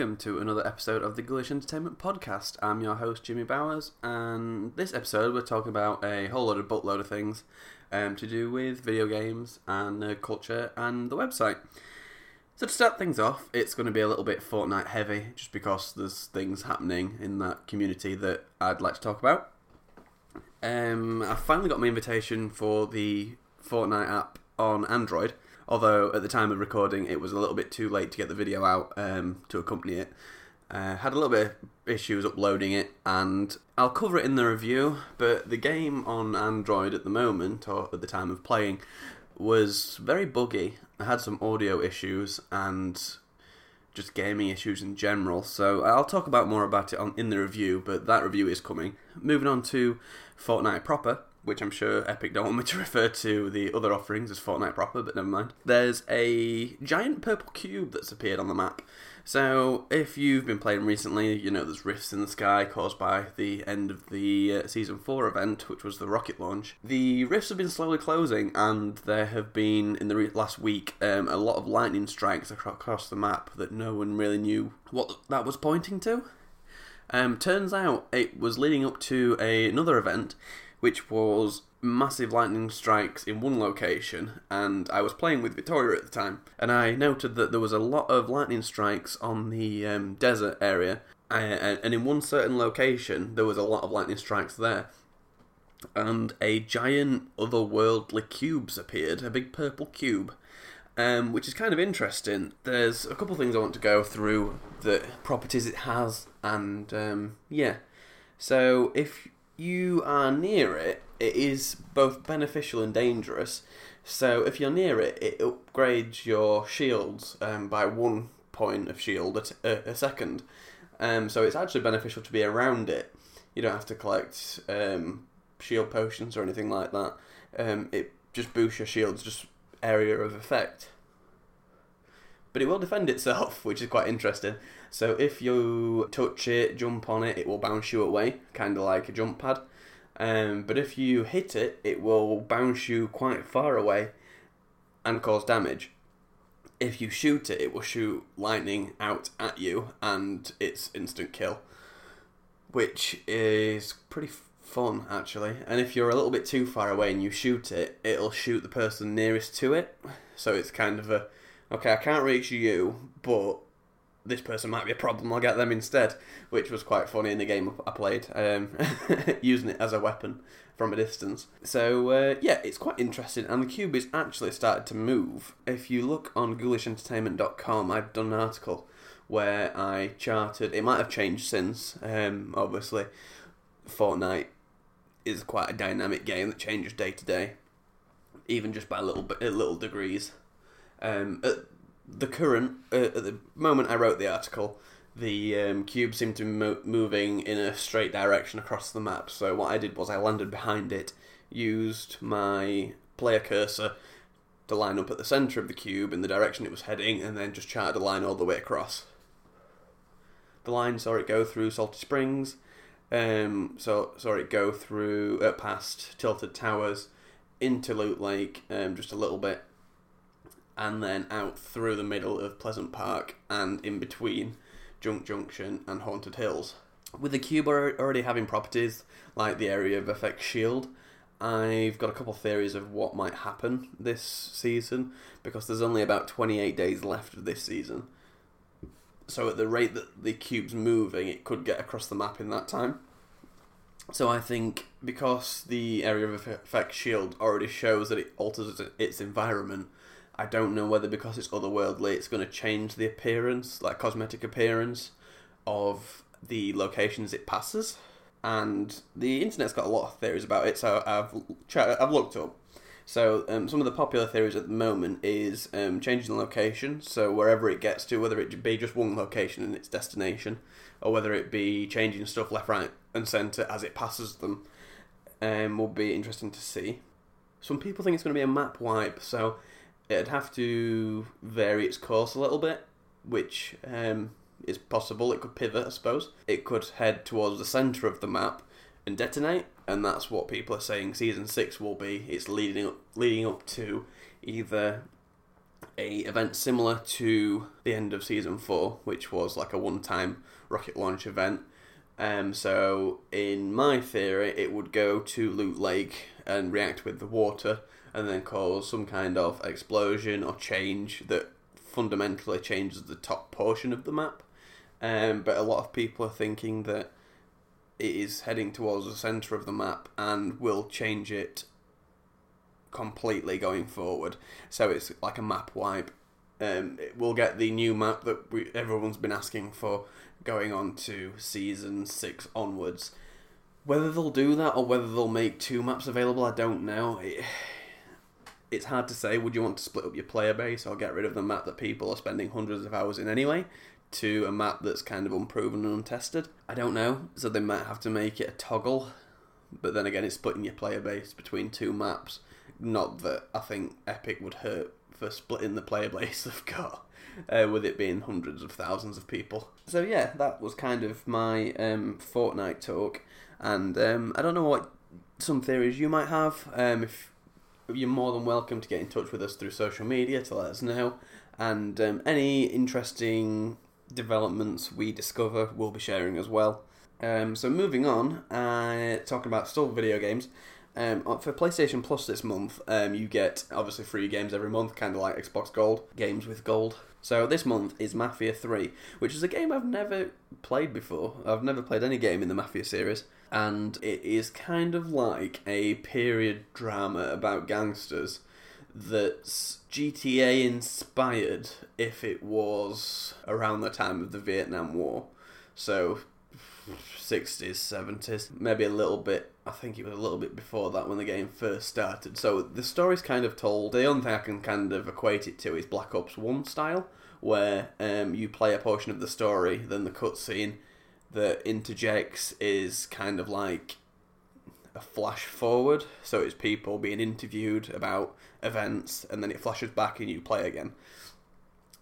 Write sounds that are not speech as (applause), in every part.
welcome to another episode of the Ghoulish Entertainment Podcast. I'm your host, Jimmy Bowers, and this episode we're talking about a whole lot of buttload of things um, to do with video games and nerd culture and the website. So to start things off, it's going to be a little bit Fortnite heavy, just because there's things happening in that community that I'd like to talk about. Um, I finally got my invitation for the Fortnite app on Android, although at the time of recording it was a little bit too late to get the video out um, to accompany it. Uh, had a little bit of issues uploading it, and I'll cover it in the review. But the game on Android at the moment, or at the time of playing, was very buggy. I had some audio issues and just gaming issues in general. So I'll talk about more about it on, in the review, but that review is coming. Moving on to Fortnite proper, which I'm sure Epic don't want me to (laughs) refer to the other offerings as Fortnite proper, but never mind. There's a giant purple cube that's appeared on the map. So, if you've been playing recently, you know there's rifts in the sky caused by the end of the uh, Season 4 event, which was the rocket launch. The rifts have been slowly closing, and there have been, in the re- last week, um, a lot of lightning strikes across the map that no one really knew what that was pointing to. Um, turns out it was leading up to a, another event, which was massive lightning strikes in one location, and I was playing with Victoria at the time, and I noted that there was a lot of lightning strikes on the um, desert area, and in one certain location there was a lot of lightning strikes there. And a giant otherworldly cubes appeared, a big purple cube, um, which is kind of interesting. There's a couple of things I want to go through, the properties it has, and um, yeah. So if you are near it, it is both beneficial and dangerous. So if you're near it, it upgrades your shields um, by one point of shield a, t- a, second. Um, so it's actually beneficial to be around it. You don't have to collect um, shield potions or anything like that. Um, it just boosts your shields, just area of effect. But it will defend itself, (laughs) which is quite interesting. So if you touch it, jump on it, it will bounce you away, kind of like a jump pad. Um, but if you hit it, it will bounce you quite far away and cause damage. If you shoot it, it will shoot lightning out at you and it's instant kill, which is pretty fun actually. And if you're a little bit too far away and you shoot it, it'll shoot the person nearest to it. So it's kind of a okay, I can't reach you, but this person might be a problem. I'll get them instead, which was quite funny in the game I played, um, (laughs) using it as a weapon from a distance. So uh, yeah, it's quite interesting, and the cube is actually started to move. If you look on GhoulishEntertainment.com, I've done an article where I charted. It might have changed since, um, obviously. Fortnite is quite a dynamic game that changes day to day, even just by little little degrees. Um, at the current uh, at the moment I wrote the article, the um, cube seemed to be mo- moving in a straight direction across the map. So what I did was I landed behind it, used my player cursor to line up at the center of the cube in the direction it was heading, and then just charted a line all the way across. The line saw it go through Salty Springs, um, so saw it go through uh, past Tilted Towers into Loot Lake, um, just a little bit, and then out through the middle of Pleasant Park and in between Junk Junction and Haunted Hills. With the cube already having properties like the area of effect shield, I've got a couple theories of what might happen this season because there's only about 28 days left of this season. So at the rate that the cube's moving, it could get across the map in that time. So I think because the area of effect shield already shows that it alters its environment, I don't know whether because it's otherworldly, it's going to change the appearance, like cosmetic appearance, of the locations it passes. And the internet's got a lot of theories about it, so I've I've looked up. So um, some of the popular theories at the moment is um, changing the location, so wherever it gets to, whether it be just one location in its destination, or whether it be changing stuff left, right, and centre as it passes them, um, will be interesting to see. Some people think it's going to be a map wipe, so it'd have to vary its course a little bit, which um, is possible. It could pivot, I suppose. It could head towards the centre of the map and detonate, and that's what people are saying. Season six will be. It's leading up, leading up to either a event similar to the end of season four, which was like a one-time rocket launch event. Um, so in my theory, it would go to Loot Lake and react with the water, and then cause some kind of explosion or change that fundamentally changes the top portion of the map. Um, but a lot of people are thinking that it is heading towards the centre of the map and will change it completely going forward. So it's like a map wipe. Um, we'll get the new map that we, everyone's been asking for going on to season six onwards. Whether they'll do that or whether they'll make two maps available, I don't know. It, it's hard to say. Would you want to split up your player base or get rid of the map that people are spending hundreds of hours in anyway to a map that's kind of unproven and untested? I don't know. So they might have to make it a toggle. But then again, it's splitting your player base between two maps. Not that I think Epic would hurt for splitting the player (laughs) base they've got, uh, with it being hundreds of thousands of people. So yeah, that was kind of my um, Fortnite talk, and um, I don't know what some theories you might have. Um, if you're more than welcome to get in touch with us through social media to let us know, and um, any interesting developments we discover, we'll be sharing as well. Um, so moving on, uh, talking about still video games. Um, for PlayStation Plus this month, um, you get obviously free games every month, kind of like Xbox Gold, games with gold. So this month is Mafia 3, which is a game I've never played before. I've never played any game in the Mafia series, and it is kind of like a period drama about gangsters that's GTA inspired if it was around the time of the Vietnam War. So 60s, 70s, maybe a little bit. I think it was a little bit before that when the game first started. So the story's kind of told. The only thing I can kind of equate it to is Black Ops 1 style, where um, you play a portion of the story, then the cutscene that interjects is kind of like a flash forward. So it's people being interviewed about events, and then it flashes back and you play again.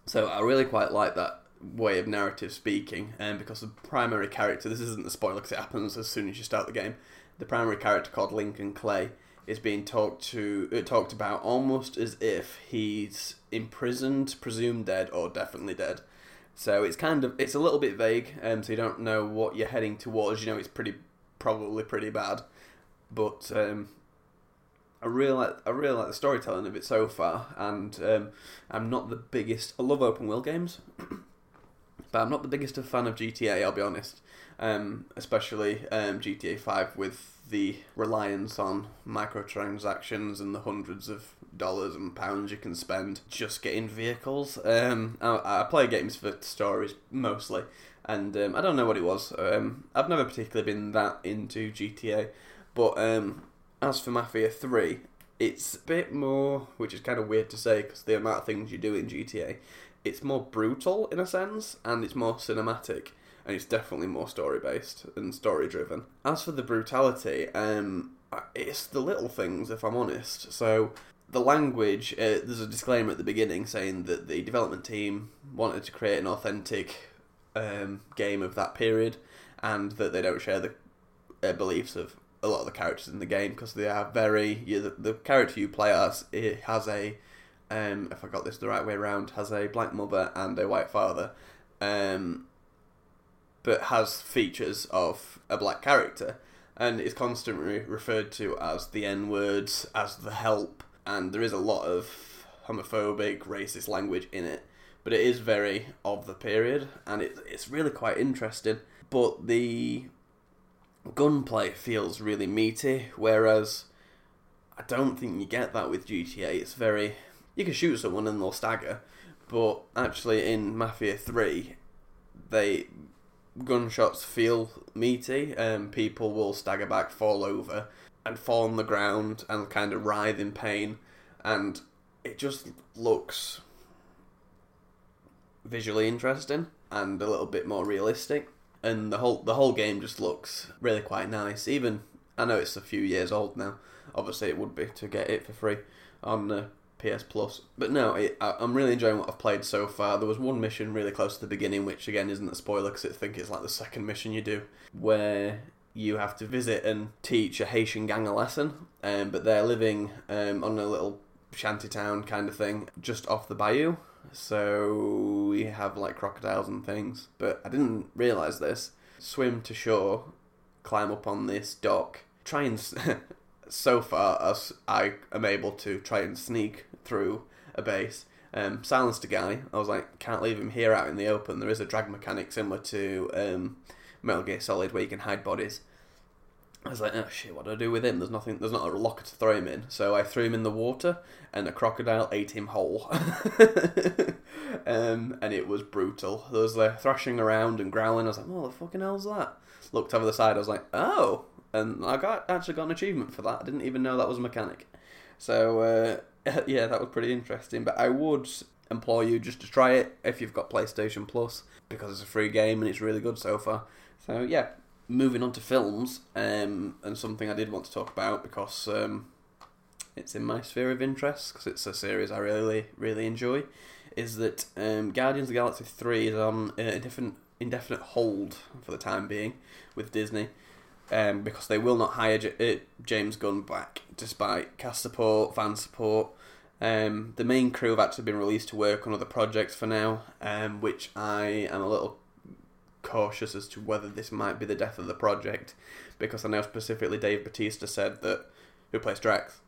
So I really quite like that way of narrative speaking, and um, because the primary character, this isn't the spoiler because it happens as soon as you start the game. The primary character called Lincoln Clay is being talked to, uh, talked about almost as if he's imprisoned, presumed dead, or definitely dead. So it's kind of it's a little bit vague, um, so you don't know what you're heading towards. You know, it's pretty probably pretty bad, but um, I really like I really like the storytelling of it so far, and um, I'm not the biggest. I love open world games, (coughs) but I'm not the biggest fan of GTA. I'll be honest, um, especially um, GTA Five with the reliance on microtransactions and the hundreds of dollars and pounds you can spend just getting vehicles. Um, I, I play games for stories mostly, and um, I don't know what it was. Um, I've never particularly been that into GTA, but um, as for Mafia Three, it's a bit more, which is kind of weird to say because the amount of things you do in GTA it's more brutal in a sense and it's more cinematic and it's definitely more story based and story driven. As for the brutality, um, it's the little things if I'm honest. So the language, uh, there's a disclaimer at the beginning saying that the development team wanted to create an authentic um, game of that period and that they don't share the uh, beliefs of a lot of the characters in the game because they are very yeah, the, the character you play as it has a um, if I got this the right way around, has a black mother and a white father, um, but has features of a black character, and is constantly referred to as the N words, as the help, and there is a lot of homophobic, racist language in it, but it is very of the period, and it, it's really quite interesting. But the gunplay feels really meaty, whereas I don't think you get that with GTA. It's very you can shoot someone and they'll stagger, but actually in Mafia Three, they gunshots feel meaty, and people will stagger back, fall over, and fall on the ground and kind of writhe in pain, and it just looks visually interesting and a little bit more realistic. And the whole the whole game just looks really quite nice. Even I know it's a few years old now. Obviously, it would be to get it for free on uh, PS Plus. But no, it, I, am really enjoying what I've played so far. There was one mission really close to the beginning, which again isn't a spoiler because I think it's like the second mission you do, where you have to visit and teach a Haitian gang a lesson. Um, but they're living um, on a little shantytown kind of thing just off the bayou. So we have like crocodiles and things. But I didn't realise this. Swim to shore, climb up on this dock, try and. (laughs) so far as I am able to try and sneak through a base. Um, silenced a guy. I was like, can't leave him here out in the open. There is a drag mechanic similar to um, Metal Gear Solid where you can hide bodies. I was like, oh shit, what do I do with him? There's nothing, there's not a locker to throw him in. So I threw him in the water, and a crocodile ate him whole. (laughs) um, and it was brutal. There was like thrashing around and growling. I was like, what the fucking hell's that? Looked over the side. I was like, oh, and I got actually got an achievement for that. I didn't even know that was a mechanic. So uh, (laughs) yeah, that was pretty interesting. But I would implore you just to try it if you've got PlayStation Plus because it's a free game and it's really good so far. So yeah, moving on to films um, and something I did want to talk about because um, it's in my sphere of interest because it's a series I really really enjoy. Is that um, Guardians of the Galaxy Three is on a different indefinite hold for the time being with Disney um, because they will not hire J- uh, James Gunn back despite cast support, fan support. Um, the main crew have actually been released to work on other projects for now, um, which I am a little cautious as to whether this might be the death of the project, because I know specifically Dave Batista said that who plays Drax,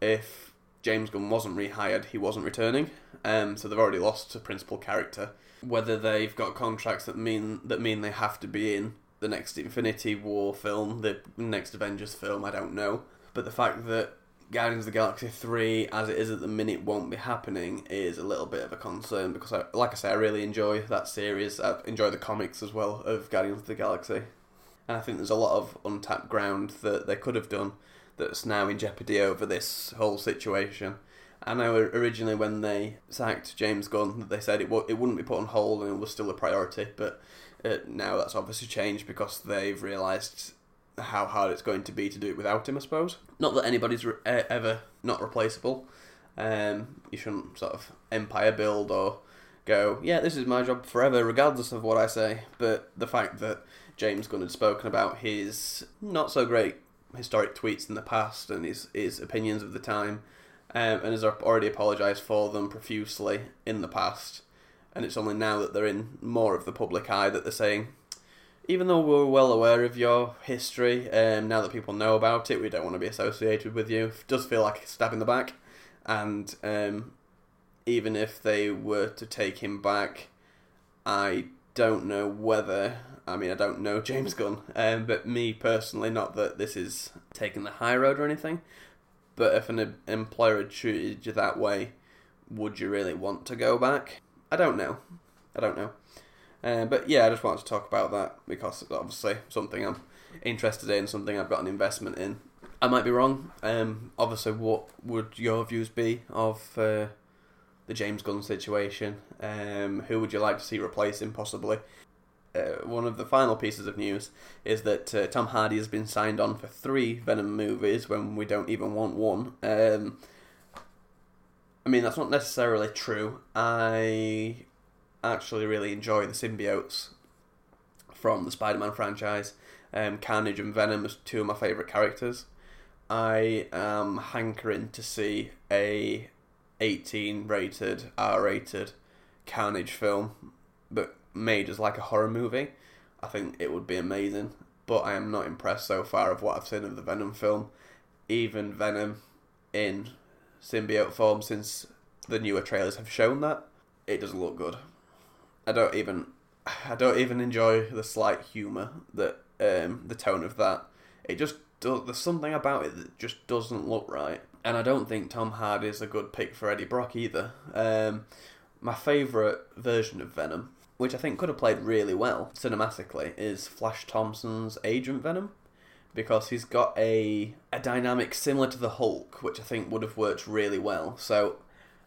if James Gunn wasn't rehired, he wasn't returning. Um, so they've already lost a principal character. Whether they've got contracts that mean that mean they have to be in the next Infinity War film, the next Avengers film, I don't know. But the fact that Guardians of the Galaxy 3, as it is at the minute, won't be happening is a little bit of a concern because, I, like I say, I really enjoy that series. I enjoy the comics as well of Guardians of the Galaxy. And I think there's a lot of untapped ground that they could have done that's now in jeopardy over this whole situation. I know originally when they sacked James Gunn, that they said it, w- it wouldn't be put on hold and it was still a priority, but uh, now that's obviously changed because they've realised how hard it's going to be to do it without him, I suppose. Not that anybody's re- ever not replaceable. Um, you shouldn't sort of empire build or go, yeah, this is my job forever, regardless of what I say. But the fact that James Gunn had spoken about his not so great historic tweets in the past and his, his opinions of the time, um, and has already apologised for them profusely in the past, and it's only now that they're in more of the public eye that they're saying, even though we're well aware of your history, um, now that people know about it, we don't want to be associated with you. It does feel like a stab in the back, and um, even if they were to take him back, I don't know whether. I mean, I don't know (laughs) James Gunn, um, but me personally, not that this is taking the high road or anything, but if an employer had treated you that way, would you really want to go back? I don't know. I don't know. Uh, but yeah, I just wanted to talk about that because it's obviously something I'm interested in, something I've got an investment in. I might be wrong. Um, obviously, what would your views be of uh, the James Gunn situation? Um, who would you like to see replace him, possibly? Uh, one of the final pieces of news is that uh, Tom Hardy has been signed on for three Venom movies when we don't even want one. Um, I mean, that's not necessarily true. I actually really enjoy the symbiotes from the Spider-Man franchise. Um, Carnage and Venom are two of my favourite characters. I am hankering to see a 18 rated, R rated Carnage film, but made as like a horror movie. I think it would be amazing, but I am not impressed so far of what I've seen of the Venom film. Even Venom in symbiote form since the newer trailers have shown that. It doesn't look good. I don't even I don't even enjoy the slight humour that um, the tone of that. It just there's something about it that just doesn't look right. And I don't think Tom Hardy is a good pick for Eddie Brock either. Um, my favourite version of Venom, which I think could have played really well cinematically, is Flash Thompson's Agent Venom because he's got a a dynamic similar to the Hulk, which I think would have worked really well. So,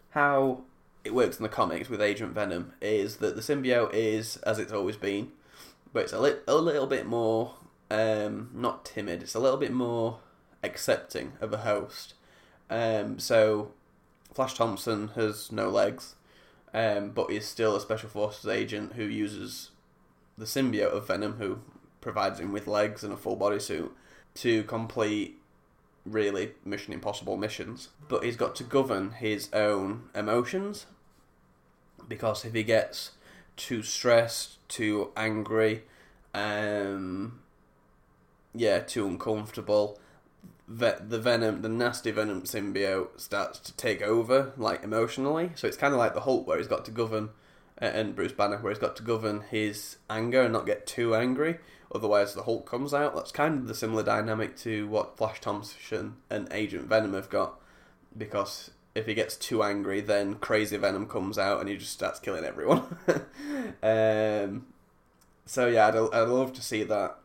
how it works in the comics with Agent Venom is that the symbiote is as it's always been, but it's a, li- a little bit more um, not timid. It's a little bit more accepting of a host. Um, so, Flash Thompson has no legs, um, but is still a special forces agent who uses the symbiote of Venom, who provides him with legs and a full bodysuit to complete really Mission Impossible missions. But he's got to govern his own emotions because if he gets too stressed, too angry, um, yeah, too uncomfortable, the venom, the nasty venom symbiote starts to take over, like emotionally. So it's kind of like the Hulk, where he's got to govern, and Bruce Banner, where he's got to govern his anger and not get too angry. Otherwise, the Hulk comes out. That's kind of the similar dynamic to what Flash Thompson and Agent Venom have got, because if he gets too angry, then Crazy Venom comes out and he just starts killing everyone. (laughs) um, so yeah, I'd, I'd love to see that.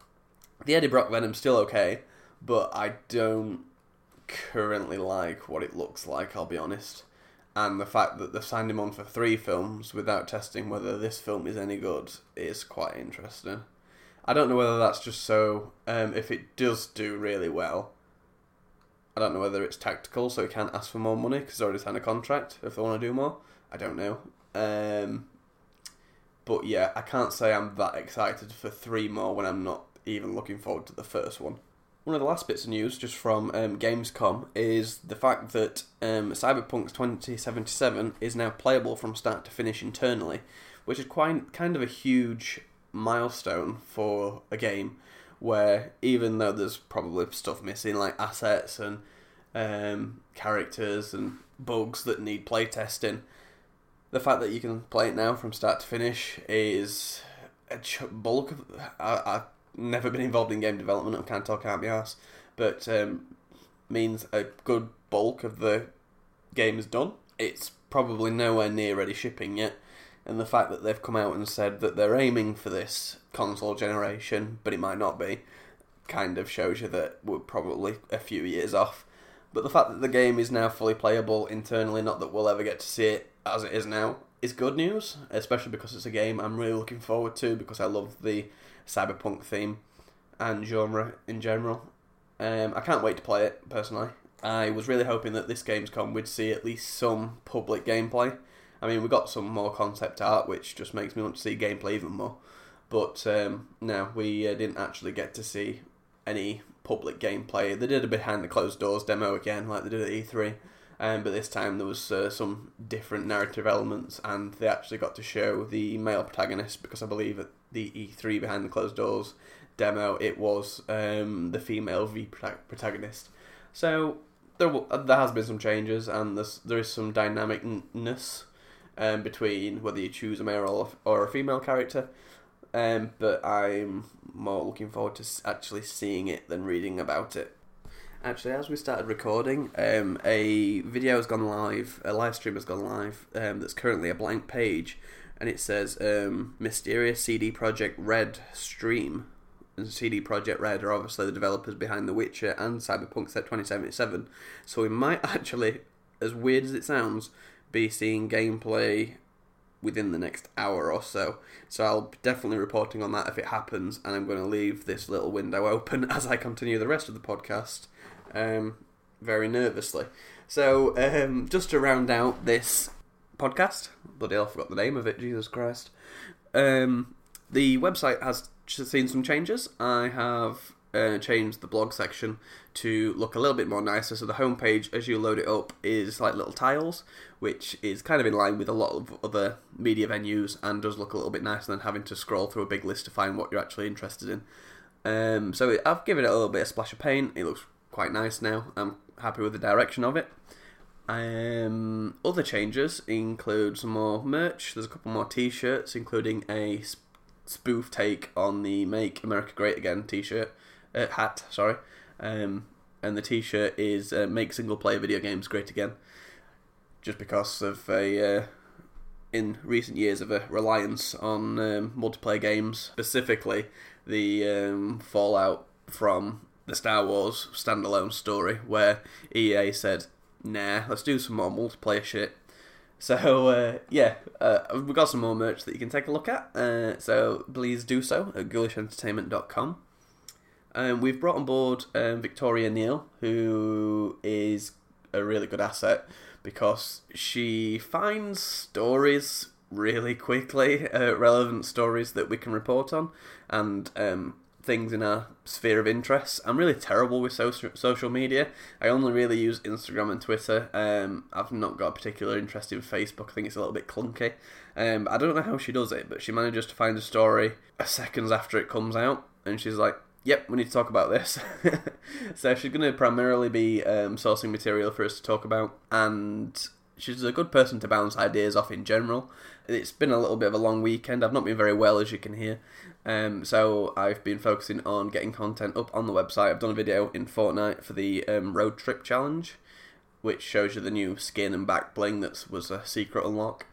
The Eddie Brock Venom's still okay, but I don't currently like what it looks like. I'll be honest, and the fact that they've signed him on for three films without testing whether this film is any good is quite interesting. I don't know whether that's just so. Um, if it does do really well, I don't know whether it's tactical, so he can't ask for more money because he's already signed a contract. If they want to do more, I don't know. Um, but yeah, I can't say I'm that excited for three more when I'm not even looking forward to the first one. One of the last bits of news, just from um, Gamescom, is the fact that um, Cyberpunk 2077 is now playable from start to finish internally, which is quite kind of a huge milestone for a game where even though there's probably stuff missing like assets and um, characters and bugs that need playtesting, the fact that you can play it now from start to finish is a ch- bulk of. I, I've never been involved in game development. Kind of talking out my ass, but um, means a good bulk of the game is done. It's probably nowhere near ready shipping yet, and the fact that they've come out and said that they're aiming for this console generation, but it might not be, kind of shows you that we're probably a few years off. But the fact that the game is now fully playable internally, not that we'll ever get to see it as it is now, is good news, especially because it's a game I'm really looking forward to because I love the cyberpunk theme and genre in general. Um, I can't wait to play it personally. I was really hoping that this Gamescom we'd see at least some public gameplay I mean, we got some more concept art, which just makes me want to see gameplay even more. But um, no, we uh, didn't actually get to see any public gameplay. They did a behind the closed doors demo again, like they did at E3. Um, but this time there was uh, some different narrative elements, and they actually got to show the male protagonist because I believe at the E3 behind the closed doors demo it was um, the female V protagonist. So there there has been some changes, and there is some dynamicness um, between whether you choose a male or, a female character. Um, but I'm more looking forward to actually seeing it than reading about it. Actually, as we started recording, um, a video has gone live, a live stream has gone live um, that's currently a blank page, and it says um, Mysterious CD Projekt Red stream. And CD Projekt Red are obviously the developers behind The Witcher and Cyberpunk 2077, so we might (laughs) actually, as weird as it sounds, be seeing gameplay within the next hour or so. So I'll be definitely reporting on that if it happens, and I'm going to leave this little window open (laughs) as I continue the rest of the podcast um, very nervously. So um, just to round out this podcast, bloody hell, I forgot the name of it, Jesus Christ. Um, the website has seen some changes. I have uh, changed the blog section to look a little bit more nicer. So the homepage, as you load it up, is like little tiles, which is kind of in line with a lot of other media venues and does look a little bit nicer than having to scroll through a big list to find what you're actually interested in. Um, so I've given it a little bit of splash of paint. It looks quite nice now. I'm happy with the direction of it. Um, other changes include some more merch. There's a couple more T-shirts, including a spoof take on the "Make America Great Again" T-shirt uh, hat. Sorry, um, and the T-shirt is uh, "Make single player video games great again," just because of a uh, in recent years of a reliance on um, multiplayer games, specifically the um, fallout from the Star Wars standalone story, where EA said, "Nah, let's do some more multiplayer shit." So uh, yeah, uh, we've got some more merch that you can take a look at. Uh, so please do so at ghoulishentertainment.com. Um, we've brought on board um, Victoria Neal, who is a really good asset because she finds stories really quickly, uh, relevant stories that we can report on, and um, things in our sphere of interest. I'm really terrible with social social media. I only really use Instagram and Twitter. Um, I've not got a particular interest in Facebook. I think it's a little bit clunky. Um, I don't know how she does it, but she manages to find a story seconds after it comes out, and she's like, "Yep, we need to talk about this." (laughs) so she's going to primarily be um, sourcing material for us to talk about, and she's a good person to bounce ideas off in general. It's been a little bit of a long weekend. I've not been very well, as you can hear. Um, so I've been focusing on getting content up on the website. I've done a video in Fortnite for the um, road trip challenge, which shows you the new skin and back bling that was a secret unlock.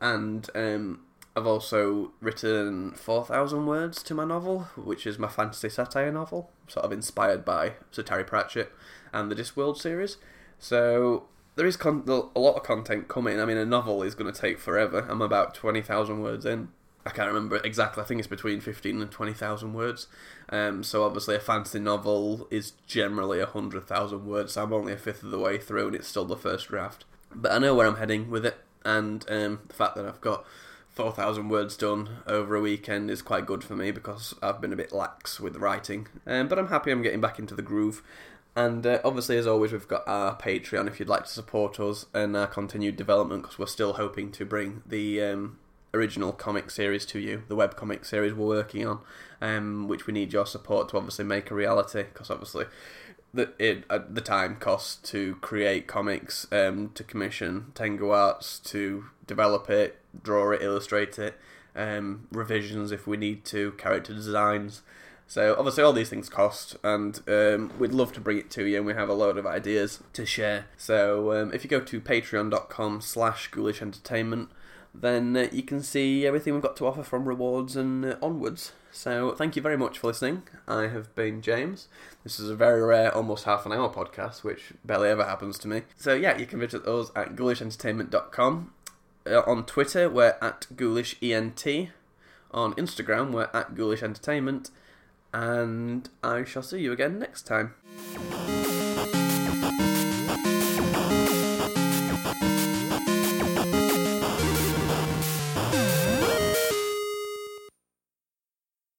And um, I've also written 4,000 words to my novel, which is my fantasy satire novel, sort of inspired by Sir Terry Pratchett and the Discworld series. So there is con- a lot of content coming. I mean, a novel is going to take forever. I'm about 20,000 words in. I can't remember exactly. I think it's between 15 and 20,000 words. Um, so obviously a fantasy novel is generally 100,000 words. So I'm only a fifth of the way through and it's still the first draft. But I know where I'm heading with it. And um, the fact that I've got 4,000 words done over a weekend is quite good for me because I've been a bit lax with writing. Um, but I'm happy I'm getting back into the groove. And uh, obviously, as always, we've got our Patreon if you'd like to support us and our continued development because we're still hoping to bring the um, original comic series to you, the web comic series we're working on, um, which we need your support to obviously make a reality because obviously the it, uh, the time cost to create comics, um, to commission Tengu Arts, to develop it, draw it, illustrate it, um, revisions if we need to, character designs. So obviously all these things cost, and um, we'd love to bring it to you, and we have a load of ideas to share. So um, if you go to patreon.com slash ghoulish entertainment, then uh, you can see everything we've got to offer from rewards and uh, onwards. So thank you very much for listening. I have been James. This is a very rare, almost half an hour podcast, which barely ever happens to me. So yeah, you can visit us at ghoulishentertainment.com. Uh, on Twitter, we're at ghoulishnT. On Instagram, we're at ghoulishentertainment and I shall see you again next time.